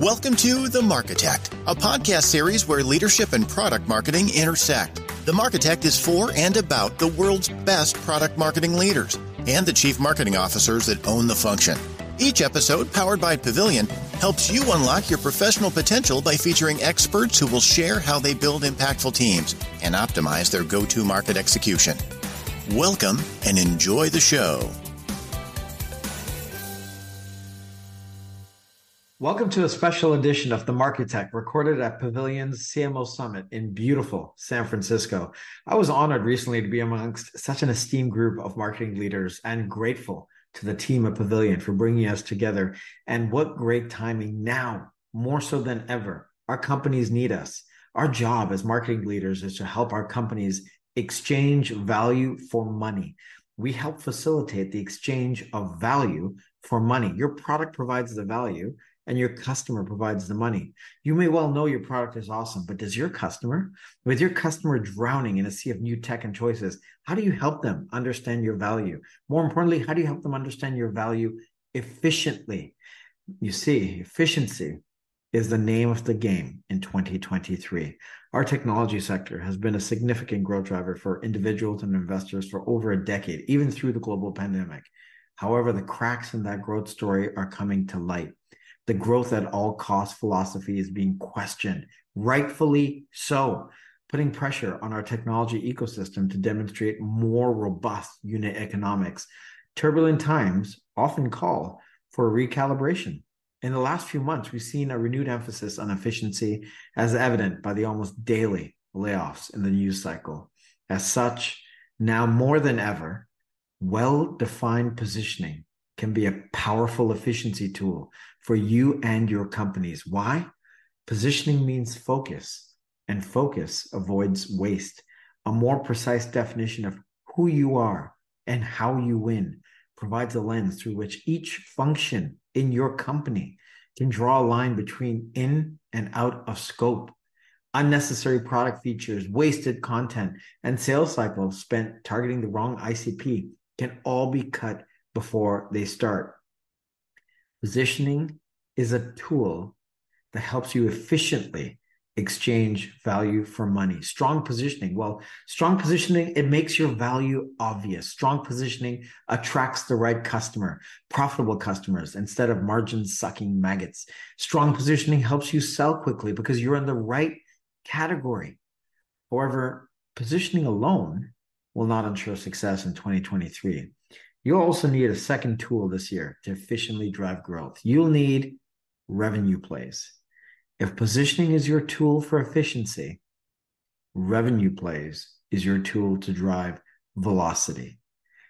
Welcome to The Marketect, a podcast series where leadership and product marketing intersect. The Marketect is for and about the world's best product marketing leaders and the chief marketing officers that own the function. Each episode, powered by Pavilion, helps you unlock your professional potential by featuring experts who will share how they build impactful teams and optimize their go to market execution. Welcome and enjoy the show. Welcome to a special edition of The Marketect recorded at Pavilion's CMO Summit in beautiful San Francisco. I was honored recently to be amongst such an esteemed group of marketing leaders and grateful to the team at Pavilion for bringing us together. And what great timing now, more so than ever. Our companies need us. Our job as marketing leaders is to help our companies exchange value for money. We help facilitate the exchange of value for money. Your product provides the value and your customer provides the money. You may well know your product is awesome, but does your customer, with your customer drowning in a sea of new tech and choices, how do you help them understand your value? More importantly, how do you help them understand your value efficiently? You see, efficiency is the name of the game in 2023. Our technology sector has been a significant growth driver for individuals and investors for over a decade, even through the global pandemic. However, the cracks in that growth story are coming to light the growth at all cost philosophy is being questioned, rightfully so, putting pressure on our technology ecosystem to demonstrate more robust unit economics. Turbulent times often call for recalibration. In the last few months, we've seen a renewed emphasis on efficiency, as evident by the almost daily layoffs in the news cycle. As such, now more than ever, well defined positioning can be a powerful efficiency tool for you and your companies. Why? Positioning means focus, and focus avoids waste. A more precise definition of who you are and how you win provides a lens through which each function in your company can draw a line between in and out of scope. Unnecessary product features, wasted content, and sales cycles spent targeting the wrong ICP can all be cut before they start. Positioning is a tool that helps you efficiently exchange value for money. Strong positioning. Well, strong positioning, it makes your value obvious. Strong positioning attracts the right customer, profitable customers instead of margin sucking maggots. Strong positioning helps you sell quickly because you're in the right category. However, positioning alone will not ensure success in 2023. You'll also need a second tool this year to efficiently drive growth. You'll need revenue plays. If positioning is your tool for efficiency, revenue plays is your tool to drive velocity.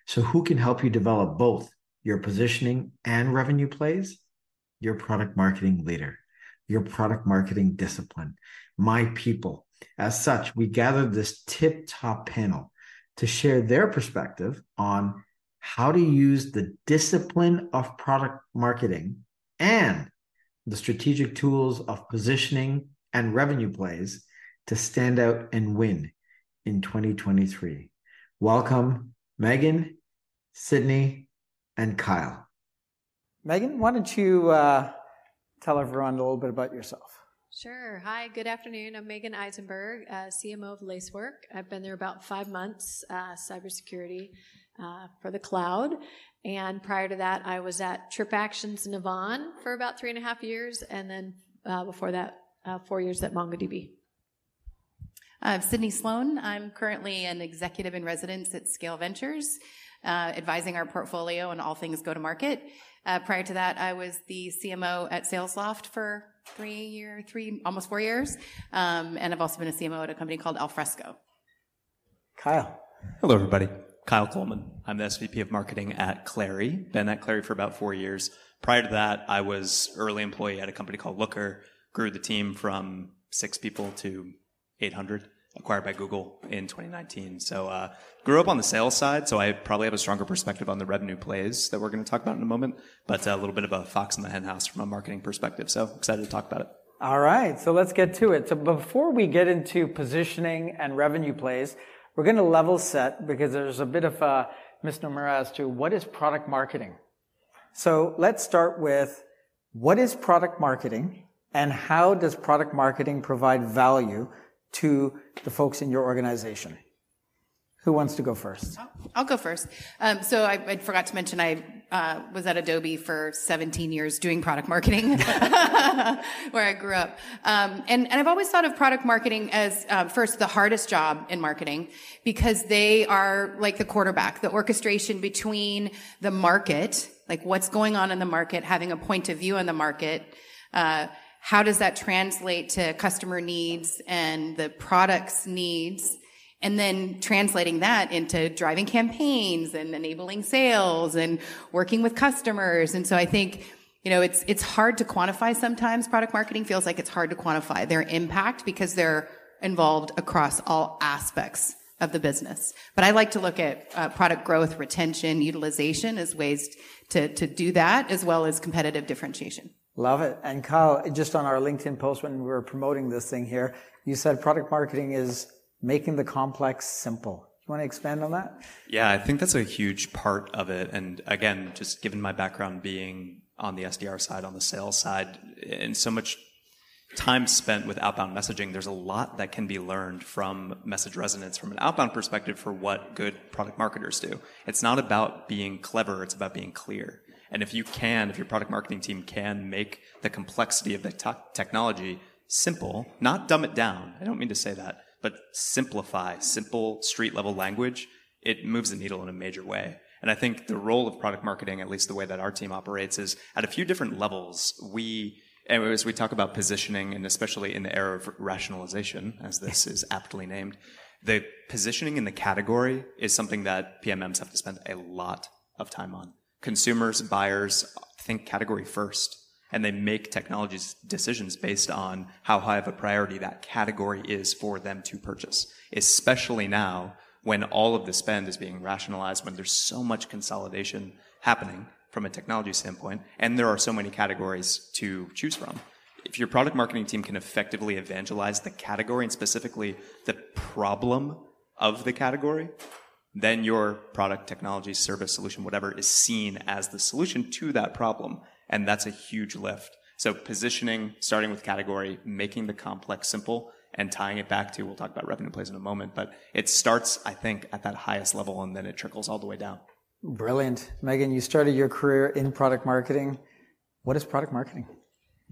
So, who can help you develop both your positioning and revenue plays? Your product marketing leader, your product marketing discipline, my people. As such, we gathered this tip top panel to share their perspective on how to use the discipline of product marketing and the strategic tools of positioning and revenue plays to stand out and win in 2023. Welcome, Meagan, Sydney, and Kyle. Meagan, why don't you uh, tell everyone a little bit about yourself? Sure. Hi, good afternoon. I'm Meagan Eisenberg, uh, CMO of Lacework. I've been there about five months, uh, cybersecurity uh, for the cloud. And prior to that, I was at TripActions Navan for about three and a half years, and then uh, before that, uh, four years at MongoDB. I'm Sydney Sloan. I'm currently an executive in residence at Scale Ventures, uh, advising our portfolio on all things go to market. Uh, prior to that, I was the CMO at SalesLoft for three year, three almost four years, um, and I've also been a CMO at a company called Alfresco. Kyle. Hello, everybody. Kyle Coleman. I'm the SVP of marketing at Clari. Been at Clari for about four years. Prior to that, I was early employee at a company called Looker. Grew the team from six people to 800, acquired by Google in 2019. So uh, grew up on the sales side, so I probably have a stronger perspective on the revenue plays that we're going to talk about in a moment. But a little bit of a fox in the henhouse from a marketing perspective. So excited to talk about it. All right, so let's get to it. So before we get into positioning and revenue plays, we're going to level set because there's a bit of a misnomer as to what is product marketing. So let's start with what is product marketing And how does product marketing provide value to the folks in your organization? Who wants to go first? I'll, go first. Um, so I, I, forgot to mention I uh, was at Adobe for 17 years doing product marketing, where I grew up. Um, and, and I've always thought of product marketing as uh, first the hardest job in marketing because they are like the quarterback, the orchestration between the market, like what's going on in the market, having a point of view on the market. Uh, how does that translate to customer needs and the product's needs? And then translating that into driving campaigns and enabling sales and working with customers. And so I think, you know, it's, it's hard to quantify sometimes. Product marketing feels like it's hard to quantify their impact because they're involved across all aspects of the business. But I like to look at uh, product growth, retention, utilization as ways to, to do that as well as competitive differentiation. Love it. And Kyle, just on our LinkedIn post when we were promoting this thing here, you said product marketing is making the complex simple. You want to expand on that? Yeah, I think that's a huge part of it. And again, just given my background being on the SDR side, on the sales side, and so much time spent with outbound messaging, there's a lot that can be learned from message resonance from an outbound perspective for what good product marketers do. It's not about being clever, it's about being clear. And if you can, if your product marketing team can make the complexity of the technology simple, not dumb it down, I don't mean to say that, but simplify, simple street level language, it moves the needle in a major way. And I think the role of product marketing, at least the way that our team operates, is at a few different levels. We, as we talk about positioning, and especially in the era of rationalization, as this is aptly named, the positioning in the category is something that PMMs have to spend a lot of time on. Consumers, buyers think category first and they make technology decisions based on how high of a priority that category is for them to purchase, especially now when all of the spend is being rationalized, when there's so much consolidation happening from a technology standpoint, and there are so many categories to choose from. If your product marketing team can effectively evangelize the category and specifically the problem of the category, then your product, technology, service, solution, whatever is seen as the solution to that problem and that's a huge lift. So positioning, starting with category, making the complex simple, and tying it back to, we'll talk about revenue plays in a moment, but it starts, I think, at that highest level and then it trickles all the way down. Brilliant. Meagan, you started your career in product marketing. What is product marketing?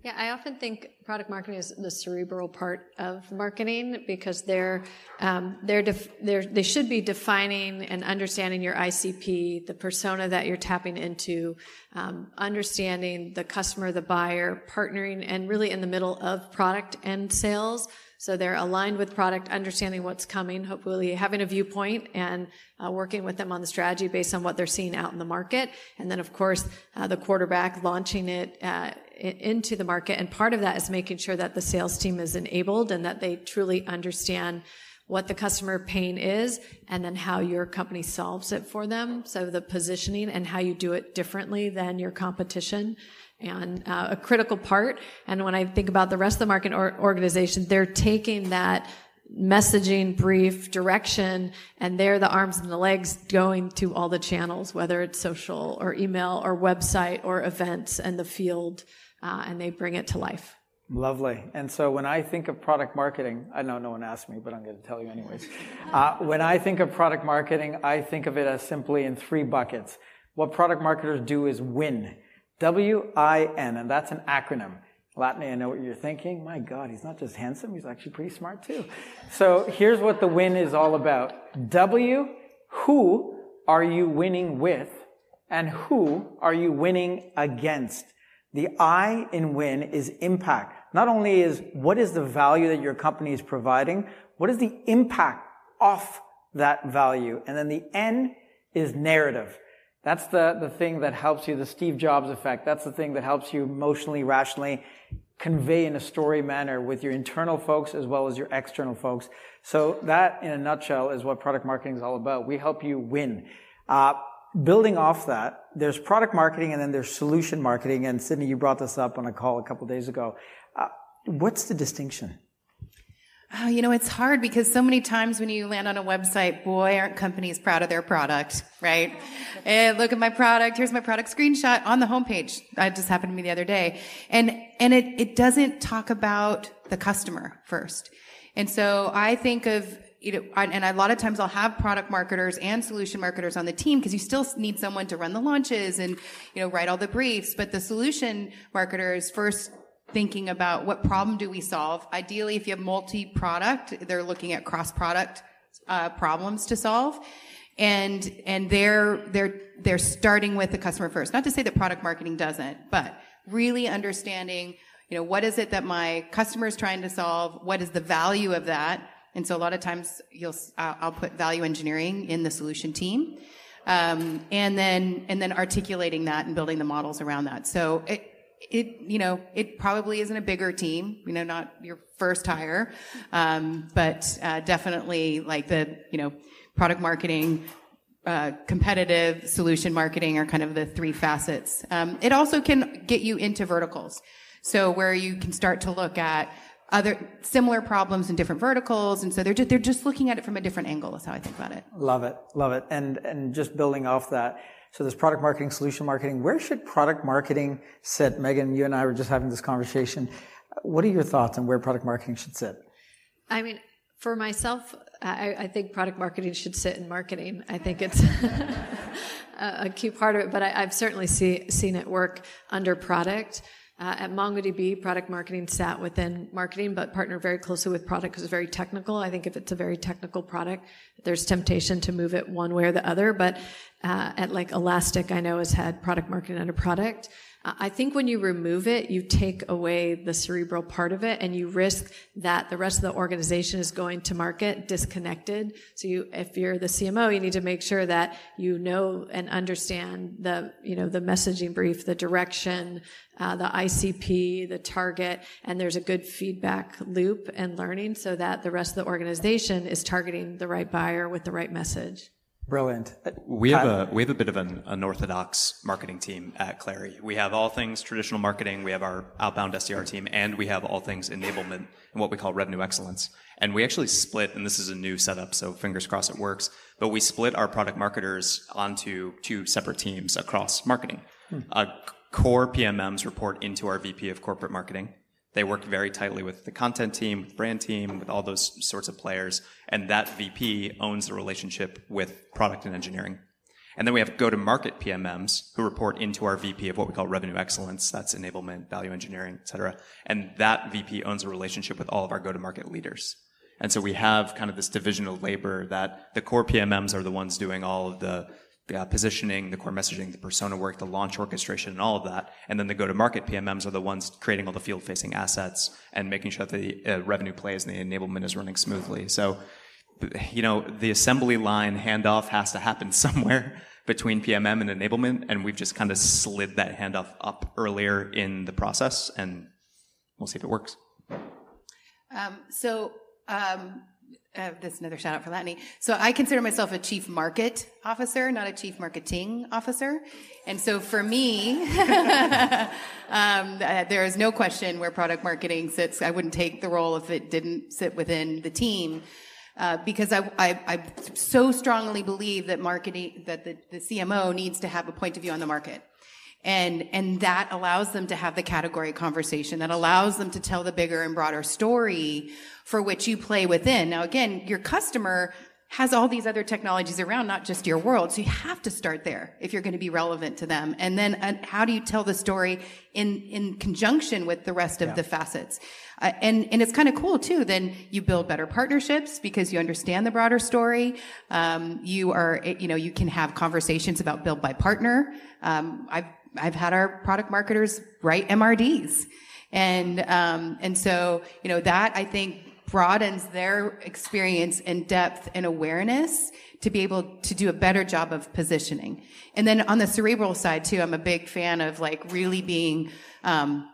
Yeah, I often think product marketing is the cerebral part of marketing because they're um, they're, def- they're they should be defining and understanding your ICP, the persona that you're tapping into, um, understanding the customer, the buyer, partnering, and really in the middle of product and sales. So they're aligned with product, understanding what's coming, hopefully having a viewpoint and uh, working with them on the strategy based on what they're seeing out in the market. And then, of course, uh, the quarterback launching it uh, into the market. And part of that is making sure that the sales team is enabled and that they truly understand what the customer pain is and then how your company solves it for them. So the positioning and how you do it differently than your competition and uh, a critical part. And when I think about the rest of the market or- organization, they're taking that messaging brief direction and they're the arms and the legs going to all the channels whether it's social or email or website or events and the field uh, and they bring it to life lovely and so when i think of product marketing i know no one asked me but i'm going to tell you anyways uh, when i think of product marketing i think of it as simply in three buckets what product marketers do is win W-I-N, and that's an acronym. Latin, I know what you're thinking. My God, he's not just handsome, he's actually pretty smart too. So here's what the win is all about. W, who are you winning with? And who are you winning against? The I in win is impact. Not only is what is the value that your company is providing, what is the impact off that value? And then the N is narrative. That's the, the thing that helps you, the Steve Jobs effect. That's the thing that helps you emotionally, rationally convey in a story manner with your internal folks as well as your external folks. So that, in a nutshell, is what product marketing is all about. We help you win. Uh, building off that, there's product marketing and then there's solution marketing. And Sydney, you brought this up on a call a couple days ago. Uh, what's the distinction? Oh, you know, it's hard because so many times when you land on a website, boy, aren't companies proud of their product, right? and look at my product. Here's my product screenshot on the homepage. That just happened to me the other day. And, and it, it doesn't talk about the customer first. And so I think of, you know, and a lot of times I'll have product marketers and solution marketers on the team because you still need someone to run the launches and, you know, write all the briefs. But the solution marketers first thinking about what problem do we solve. Ideally, if you have multi-product, they're looking at cross-product uh, problems to solve, and and they're they're they're starting with the customer first. Not to say that product marketing doesn't, but really understanding, you know, what is it that my customer is trying to solve? What is the value of that? And so a lot of times you'll I'll put value engineering in the solution team. Um, and then and then articulating that and building the models around that. So it, it, you know, it probably isn't a bigger team, you know, not your first hire, um, but uh, definitely like the, you know, product marketing, uh, competitive solution marketing are kind of the three facets. Um, it also can get you into verticals. So where you can start to look at other similar problems in different verticals, and so they're just, they're just looking at it from a different angle. Is how I think about it. Love it, love it, and and just building off that so there's product marketing, solution marketing. Where should product marketing sit? Meagan, you and I were just having this conversation. What are your thoughts on where product marketing should sit? I mean, for myself, I, I think product marketing should sit in marketing. I think it's a key part of it, but I, have certainly see, seen it work under product. Uh, at MongoDB, product marketing sat within marketing, but partnered very closely with product because it's very technical. I think if it's a very technical product, there's temptation to move it one way or the other. But uh, at like Elastic, I know has had product marketing under product. I think when you remove it, you take away the cerebral part of it and you risk that the rest of the organization is going to market disconnected. So you, if you're the CMO, you need to make sure that you know and understand the, you know, the messaging brief, the direction, uh, the ICP, the target, and there's a good feedback loop and learning so that the rest of the organization is targeting the right buyer with the right message. Brilliant. We have a we have a bit of an unorthodox marketing team at Clari. We have all things traditional marketing. We have our outbound SDR team, and we have all things enablement and what we call revenue excellence. And we actually split, and this is a new setup, so fingers crossed it works. But we split our product marketers onto two separate teams across marketing. Hmm. Uh, core PMMs report into our VP of corporate marketing. They work very tightly with the content team, with brand team, with all those sorts of players. And that VP owns the relationship with product and engineering. And then we have go-to-market PMMs who report into our VP of what we call revenue excellence. That's enablement, value engineering, et cetera. And that VP owns a relationship with all of our go-to-market leaders. And so we have kind of this division of labor that the core PMMs are the ones doing all of the the uh, positioning, the core messaging, the persona work, the launch orchestration, and all of that. And then the go-to-market PMMs are the ones creating all the field-facing assets and making sure that the uh, revenue plays and the enablement is running smoothly. So, you know, the assembly line handoff has to happen somewhere between PMM and enablement, and we've just kind of slid that handoff up earlier in the process, and we'll see if it works. Um, so um, uh, that's another shout out for Latney. So I consider myself a chief market officer, not a chief marketing officer. And so for me, um, uh, there is no question where product marketing sits. I wouldn't take the role if it didn't sit within the team. Uh, because I, I, I, so strongly believe that marketing, that the, the CMO needs to have a point of view on the market. And, and that allows them to have the category conversation, that allows them to tell the bigger and broader story for which you play within. Now, again, your customer has all these other technologies around, not just your world. So you have to start there if you're going to be relevant to them. And then uh, how do you tell the story in, in conjunction with the rest of yeah. the facets? Uh, and, and it's kind of cool too. Then you build better partnerships because you understand the broader story. Um, you are, you know, you can have conversations about build by partner. Um, I've, I've had our product marketers write MRDs. And, um, and so, you know, that I think broadens their experience and depth and awareness to be able to do a better job of positioning. And then on the cerebral side too, I'm a big fan of like really being, um,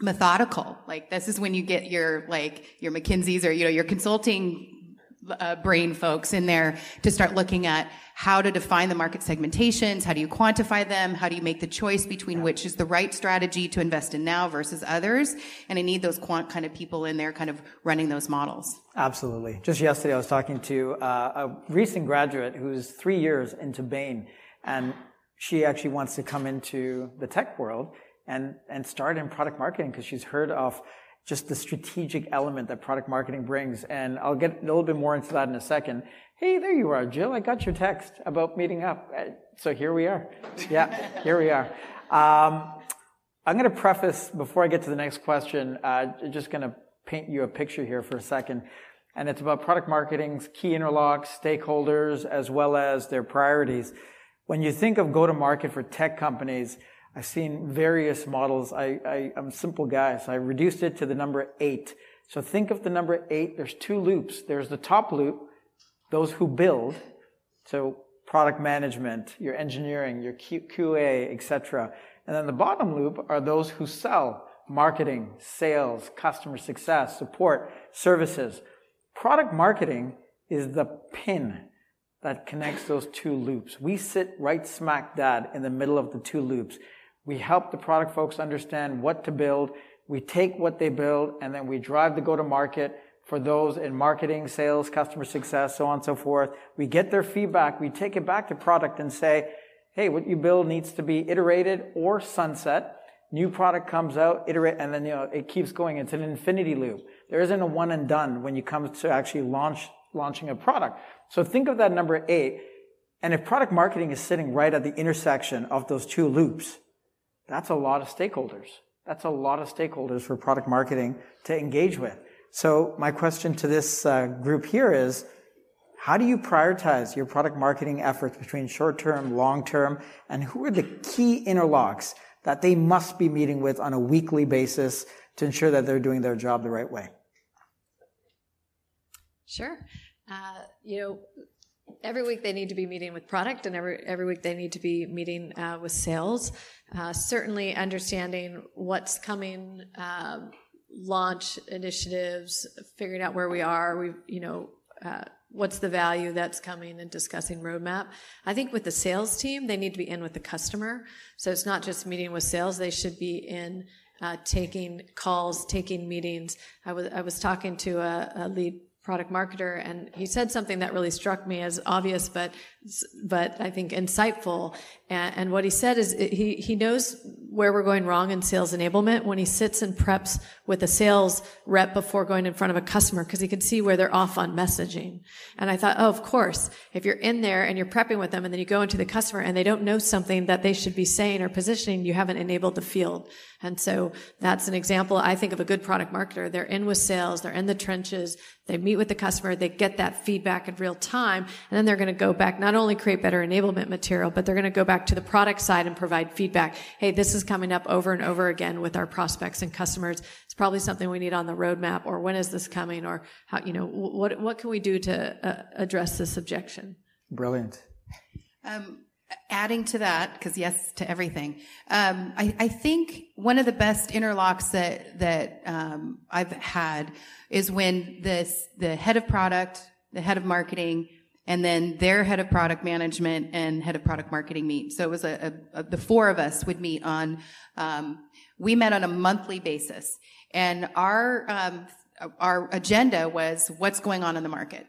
methodical. Like this is when you get your, like your McKinsey's or, you know, your consulting uh, brain folks in there to start looking at how to define the market segmentations, how do you quantify them, how do you make the choice between which is the right strategy to invest in now versus others. And I need those quant kind of people in there kind of running those models. Absolutely. Just yesterday, I was talking to uh, a recent graduate who's three years into Bain, and she actually wants to come into the tech world and, and start in product marketing because she's heard of just the strategic element that product marketing brings. And I'll get a little bit more into that in a second. Hey, there you are, Jill. I got your text about meeting up. Uh, so here we are. Yeah, here we are. Um, I'm going to preface before I get to the next question, uh, just going to paint you a picture here for a second. And it's about product marketing's key interlocks, stakeholders, as well as their priorities. When you think of go to market for tech companies, I've seen various models. I, I, I'm a simple guy, so I reduced it to the number eight. So think of the number eight. There's two loops. There's the top loop, those who build. So product management, your engineering, your Q, QA, etc. And then the bottom loop are those who sell, marketing, sales, customer success, support, services. Product marketing is the pin that connects those two loops. We sit right smack dab in the middle of the two loops. We help the product folks understand what to build. We take what they build and then we drive the go to market for those in marketing, sales, customer success, so on and so forth. We get their feedback. We take it back to product and say, Hey, what you build needs to be iterated or sunset. New product comes out, iterate, and then, you know, it keeps going. It's an infinity loop. There isn't a one and done when you come to actually launch, launching a product. So think of that number eight. And if product marketing is sitting right at the intersection of those two loops, that's a lot of stakeholders. That's a lot of stakeholders for product marketing to engage with. So my question to this uh, group here is, how do you prioritize your product marketing efforts between short term, long term, and who are the key interlocks that they must be meeting with on a weekly basis to ensure that they're doing their job the right way? Sure. Uh, you know, every week they need to be meeting with product and every, every week they need to be meeting uh, with sales. Uh, certainly understanding what's coming, um, launch initiatives, figuring out where we are. We, you know, uh, what's the value that's coming and discussing roadmap. I think with the sales team, they need to be in with the customer. So it's not just meeting with sales. They should be in uh, taking calls, taking meetings. I was I was talking to a, a lead product marketer and he said something that really struck me as obvious but but I think insightful and, and what he said is he he knows where we're going wrong in sales enablement when he sits and preps with a sales rep before going in front of a customer because he can see where they're off on messaging. And I thought oh of course if you're in there and you're prepping with them and then you go into the customer and they don't know something that they should be saying or positioning you haven't enabled the field. And so that's an example I think of a good product marketer. They're in with sales they're in the trenches they meet with the customer, they get that feedback in real time, and then they're going to go back, not only create better enablement material, but they're going to go back to the product side and provide feedback. Hey, this is coming up over and over again with our prospects and customers. It's probably something we need on the roadmap, or when is this coming, or how, you know, what, what can we do to uh, address this objection? Brilliant. Um, adding to that, because yes to everything, um, I, I, think one of the best interlocks that that um, I've had is when this the head of product, the head of marketing, and then their head of product management and head of product marketing meet. So it was a, a, a the four of us would meet on. Um, we met on a monthly basis, and our um, our agenda was what's going on in the market.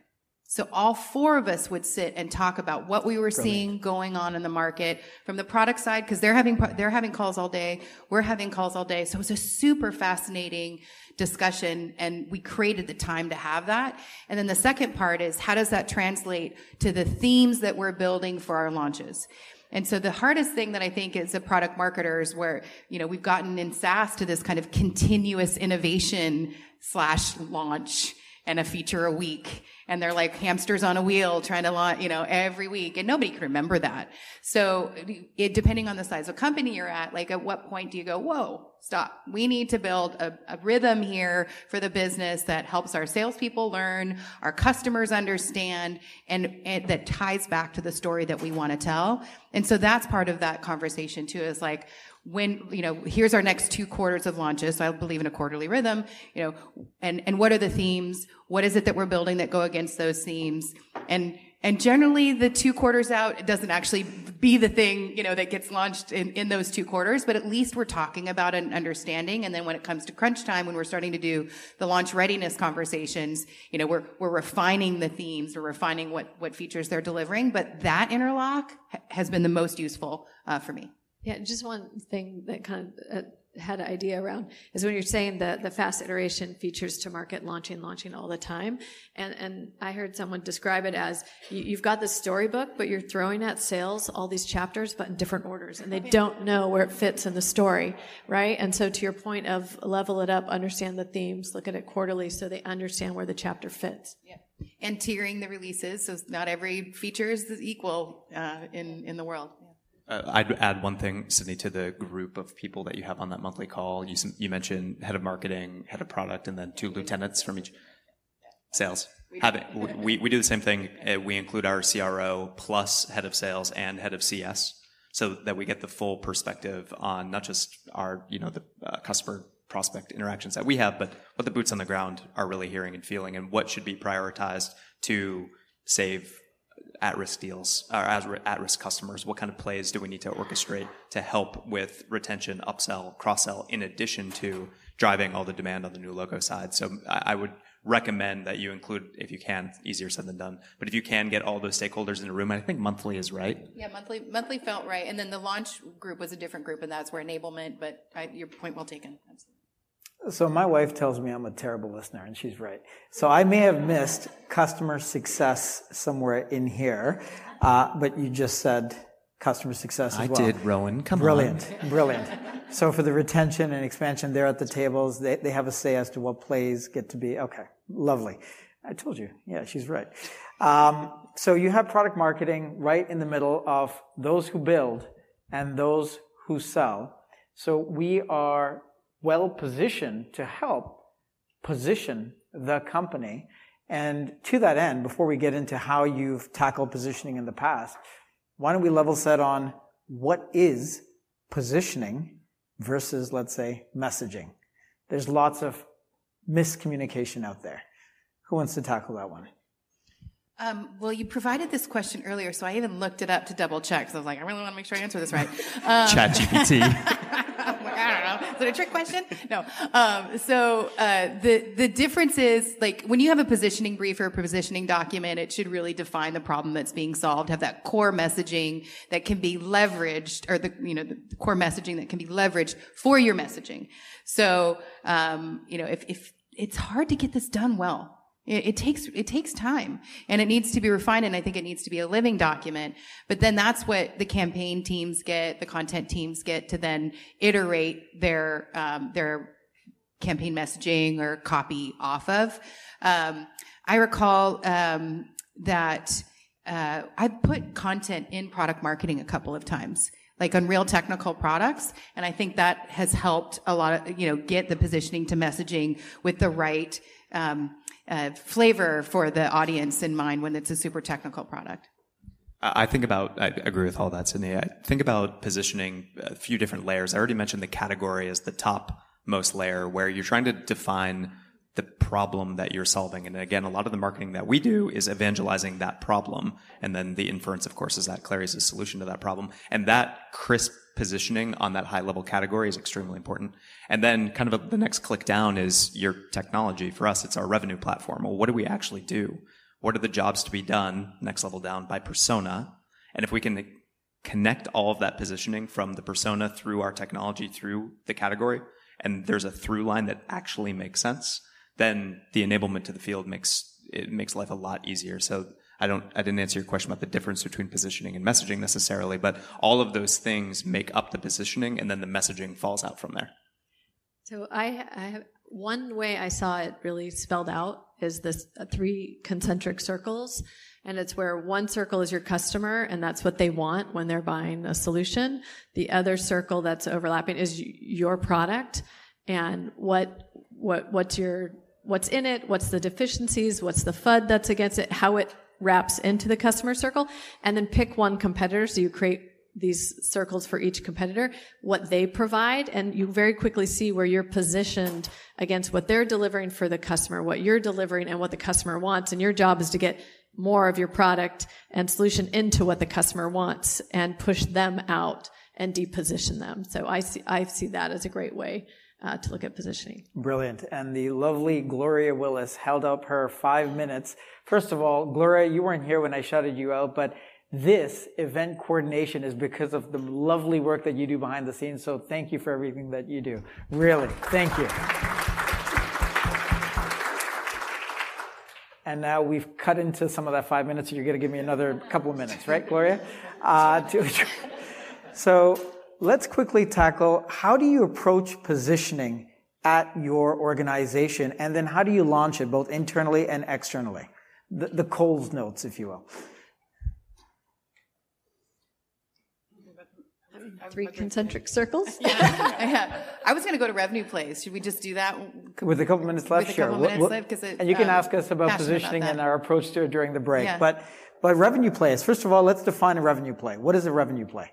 So all four of us would sit and talk about what we were Brilliant. seeing going on in the market from the product side because they're having they're having calls all day, we're having calls all day. So it was a super fascinating discussion and we created the time to have that. And then the second part is how does that translate to the themes that we're building for our launches? And so the hardest thing that I think is a product marketers where, you know, we've gotten in SaaS to this kind of continuous innovation slash launch and a feature a week and they're like hamsters on a wheel trying to launch, you know, every week. And nobody can remember that. So it, depending on the size of company you're at, like at what point do you go, whoa, stop. We need to build a, a rhythm here for the business that helps our salespeople learn, our customers understand, and, and that ties back to the story that we want to tell. And so that's part of that conversation too, is like, when, you know, here's our next two quarters of launches. So I believe in a quarterly rhythm, you know, and, and what are the themes? What is it that we're building that go against those themes? And, and generally the two quarters out, it doesn't actually be the thing, you know, that gets launched in, in those two quarters, but at least we're talking about an understanding. And then when it comes to crunch time, when we're starting to do the launch readiness conversations, you know, we're, we're refining the themes, we're refining what, what features they're delivering. But that interlock has been the most useful uh, for me. Yeah, just one thing that kind of uh, had an idea around is when you're saying the, the fast iteration features to market launching launching all the time and and i heard someone describe it as you, you've got the storybook but you're throwing at sales all these chapters but in different orders and they don't know where it fits in the story right? And so to your point of level it up understand the themes look at it quarterly so they understand where the chapter fits. Yeah. And tiering the releases so not every feature is equal uh, in in the world uh, I'd add one thing, Sydney, to the group of people that you have on that monthly call. You, you mentioned head of marketing, head of product, and then two lieutenants from each sales. Have we, we do the same thing. Uh, we include our CRO plus head of sales and head of CS so that we get the full perspective on not just our, you know, the uh, customer prospect interactions that we have, but what the boots on the ground are really hearing and feeling and what should be prioritized to save at-risk deals or as at-risk customers? What kind of plays do we need to orchestrate to help with retention, upsell, cross-sell, in addition to driving all the demand on the new logo side? So I would recommend that you include, if you can, easier said than done, but if you can get all those stakeholders in a room, I think monthly is right. Yeah, monthly monthly felt right, and then the launch group was a different group, and that's where enablement. But I, your point well taken. Absolutely. So my wife tells me I'm a terrible listener, and she's right. So I may have missed customer success somewhere in here, uh, but you just said customer success as I well. did, Rowan. Come brilliant, on. Brilliant, brilliant. So for the retention and expansion, they're at the tables. They, they have a say as to what plays get to be. Okay, lovely. I told you. Yeah, she's right. Um, so you have product marketing right in the middle of those who build and those who sell. So we are well positioned to help position the company. And to that end, before we get into how you've tackled positioning in the past, why don't we level set on what is positioning versus, let's say, messaging? There's lots of miscommunication out there. Who wants to tackle that one? Um, well, you provided this question earlier, so I even looked it up to double check. So I was like, I really want to make sure I answer this right. Um, Chat GPT. Is it a trick question? No. Um, so uh, the the difference is like when you have a positioning brief or a positioning document, it should really define the problem that's being solved. Have that core messaging that can be leveraged, or the you know the core messaging that can be leveraged for your messaging. So um, you know if if it's hard to get this done well it, it, takes it takes time, and it needs to be refined, and I think it needs to be a living document. But then that's what the campaign teams get, the content teams get to then iterate their um, their campaign messaging or copy off of. Um, I recall um, that uh, I put content in product marketing a couple of times like on real technical products. And I think that has helped a lot of, you know, get the positioning to messaging with the right, um, uh, flavor for the audience in mind when it's a super technical product. I think about, I agree with all that, Sydney. I think about positioning a few different layers. I already mentioned the category as the top most layer where you're trying to define the problem that you're solving. And again, a lot of the marketing that we do is evangelizing that problem. And then the inference, of course, is that Clari's a solution to that problem. And that crisp positioning on that high level category is extremely important. And then kind of a, the next click down is your technology. For us, it's our revenue platform. Well, what do we actually do? What are the jobs to be done next level down by persona? And if we can connect all of that positioning from the persona through our technology through the category, and there's a through line that actually makes sense, then the enablement to the field makes it makes life a lot easier. So I don't I didn't answer your question about the difference between positioning and messaging necessarily, but all of those things make up the positioning and then the messaging falls out from there. So I, I have, one way I saw it really spelled out is this uh, three concentric circles. And it's where one circle is your customer and that's what they want when they're buying a solution. The other circle that's overlapping is your product and what, what, what's your, what's in it, what's the deficiencies, what's the FUD that's against it, how it wraps into the customer circle, and then pick one competitor. So you create these circles for each competitor, what they provide, and you very quickly see where you're positioned against what they're delivering for the customer, what you're delivering and what the customer wants. And your job is to get more of your product and solution into what the customer wants and push them out and deposition them. So I see, I see that as a great way uh, to look at positioning. Brilliant. And the lovely Gloria Willis held up her five minutes. First of all, Gloria, you weren't here when I shouted you out, but this event coordination is because of the lovely work that you do behind the scenes. So thank you for everything that you do. Really, thank you. And now we've cut into some of that five minutes, so you're going to give me another couple of minutes, right, Gloria? Uh, to, so let's quickly tackle how do you approach positioning at your organization, and then how do you launch it both internally and externally? The, the Coles notes, if you will. Three concentric circles. yeah. I was going to go to revenue plays. Should we just do that with a couple minutes left? With a sure. couple minutes left, because and you can um, ask us about positioning about and our approach to it during the break. Yeah. But but revenue plays. First of all, let's define a revenue play. What is a revenue play?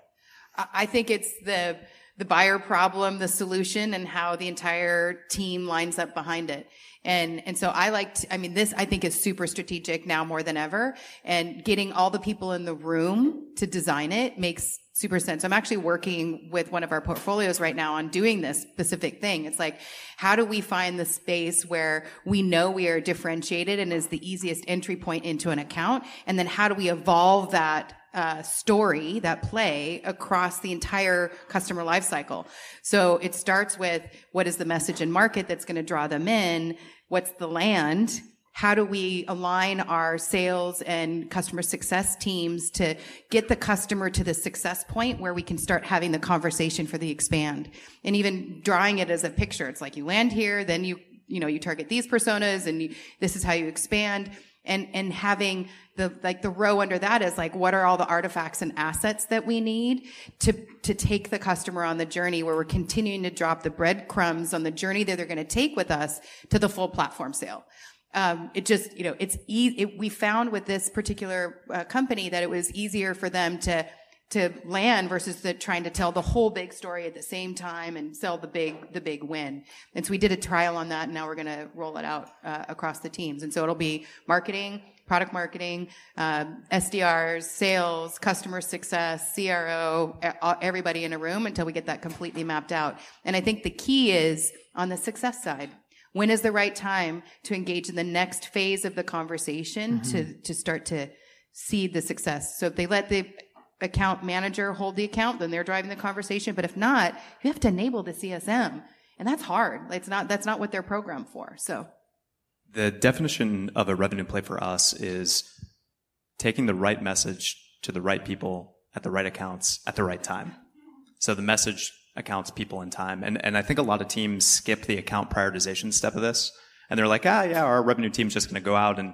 I think it's the the buyer problem, the solution, and how the entire team lines up behind it. And, and so I like, I mean, this I think is super strategic now more than ever. And getting all the people in the room to design it makes super sense. I'm actually working with one of our portfolios right now on doing this specific thing. It's like, how do we find the space where we know we are differentiated and is the easiest entry point into an account? And then how do we evolve that uh, story, that play across the entire customer lifecycle. So it starts with what is the message and market that's going to draw them in? What's the land? How do we align our sales and customer success teams to get the customer to the success point where we can start having the conversation for the expand and even drawing it as a picture? It's like you land here, then you, you know, you target these personas and you, this is how you expand and and having the like the row under that is like what are all the artifacts and assets that we need to to take the customer on the journey where we're continuing to drop the breadcrumbs on the journey that they're going to take with us to the full platform sale. Um, it just you know it's e- it, we found with this particular uh, company that it was easier for them to to land versus the trying to tell the whole big story at the same time and sell the big the big win. And so we did a trial on that, and now we're going to roll it out uh, across the teams. And so it'll be marketing, product marketing, um, SDRs, sales, customer success, CRO, everybody in a room until we get that completely mapped out. And I think the key is on the success side. When is the right time to engage in the next phase of the conversation mm-hmm. to to start to see the success? So if they let the account manager hold the account, then they're driving the conversation. But if not, you have to enable the CSM. And that's hard. It's not, that's not what they're programmed for. So the definition of a revenue play for us is taking the right message to the right people at the right accounts at the right time. So the message accounts people and time. And, and I think a lot of teams skip the account prioritization step of this. And they're like, ah, yeah, our revenue team's just going to go out and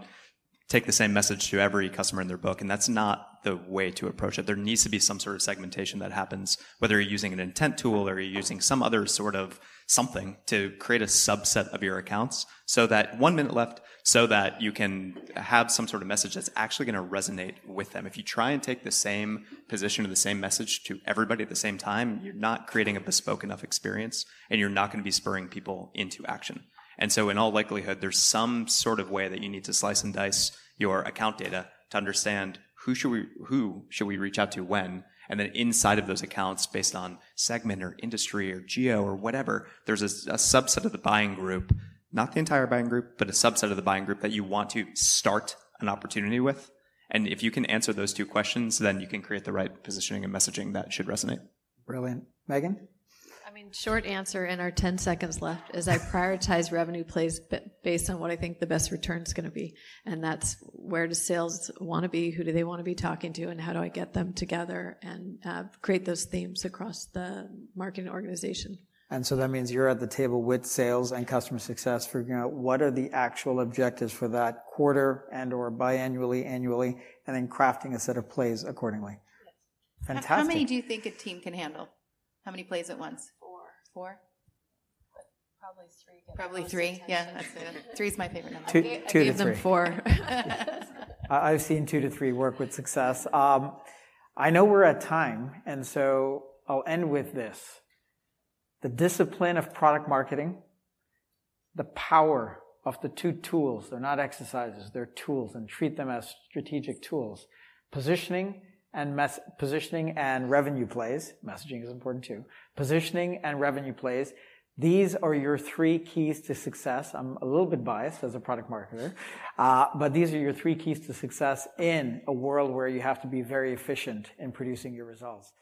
take the same message to every customer in their book. And that's not the way to approach it. There needs to be some sort of segmentation that happens, whether you're using an intent tool or you're using some other sort of something to create a subset of your accounts so that one minute left, so that you can have some sort of message that's actually going to resonate with them. If you try and take the same position or the same message to everybody at the same time, you're not creating a bespoke enough experience and you're not going to be spurring people into action. And so in all likelihood, there's some sort of way that you need to slice and dice your account data to understand who should we who should we reach out to when. And then inside of those accounts based on segment or industry or geo or whatever there's a, a, subset of the buying group not the entire buying group but a subset of the buying group that you want to start an opportunity with. And if you can answer those two questions then you can create the right positioning and messaging that should resonate. Brilliant. Meagan mean, short answer in our 10 seconds left is I prioritize revenue plays based on what I think the best return is going to be. And that's where does sales want to be? Who do they want to be talking to? And how do I get them together and uh, create those themes across the marketing organization? And so that means you're at the table with sales and customer success, figuring out what are the actual objectives for that quarter and or biannually, annually, and then crafting a set of plays accordingly. Fantastic. How many do you think a team can handle? How many plays at once? Four? Probably three. Probably three. Yeah, that's it. Three's my favorite number. Two, I two to three. them four. I've seen two to three work with success. Um, I know we're at time, and so I'll end with this. The discipline of product marketing, the power of the two tools. They're not exercises, they're tools, and treat them as strategic tools. Positioning and mes- positioning and revenue plays. Messaging is important too. Positioning and revenue plays. These are your three keys to success. I'm a little bit biased as a product marketer, uh, but these are your three keys to success in a world where you have to be very efficient in producing your results.